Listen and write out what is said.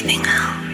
everything else.